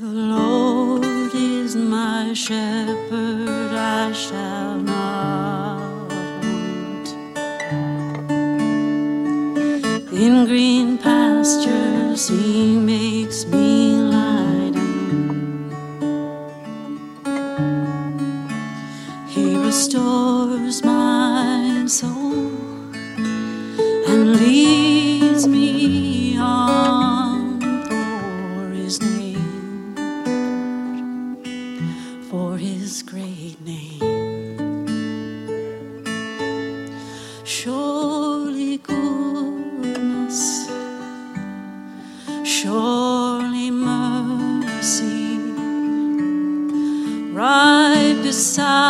The Lord is my shepherd, I shall not want. In green pastures, He makes me lie down. He restores my soul. Surely goodness, surely mercy, right beside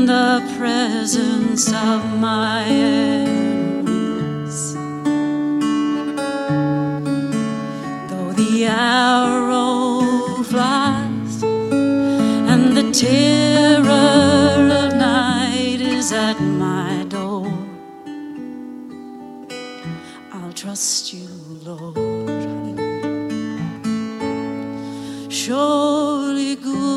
in the presence of my enemies. Though the arrow flies and the terror of night is at my door, I'll trust you, Lord. Surely goodness,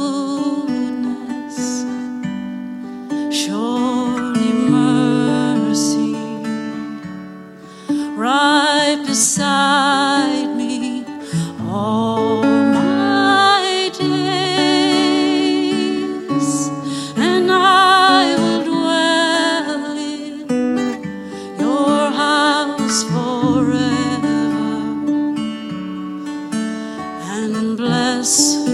right beside me all my days, and I will dwell in your house forever and bless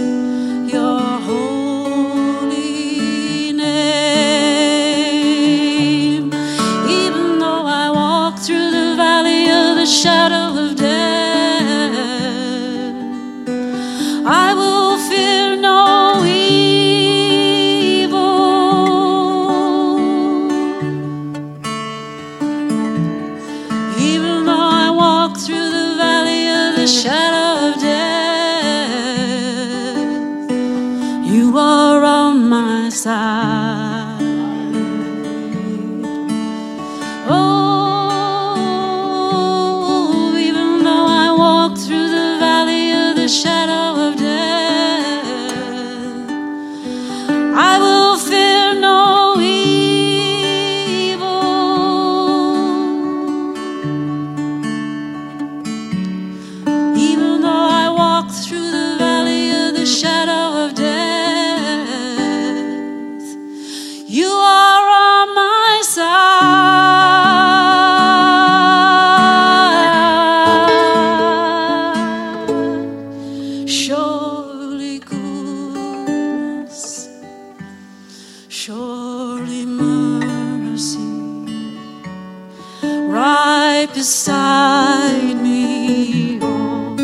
right beside me all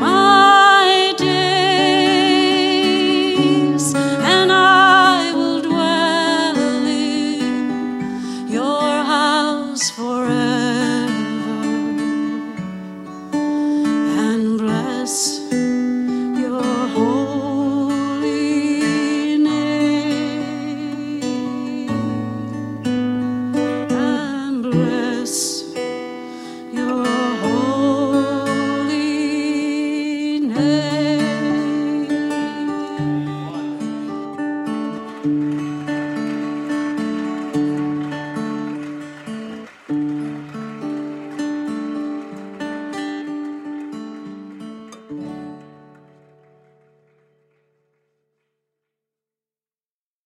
my days, and I will dwell in your house forever and bless.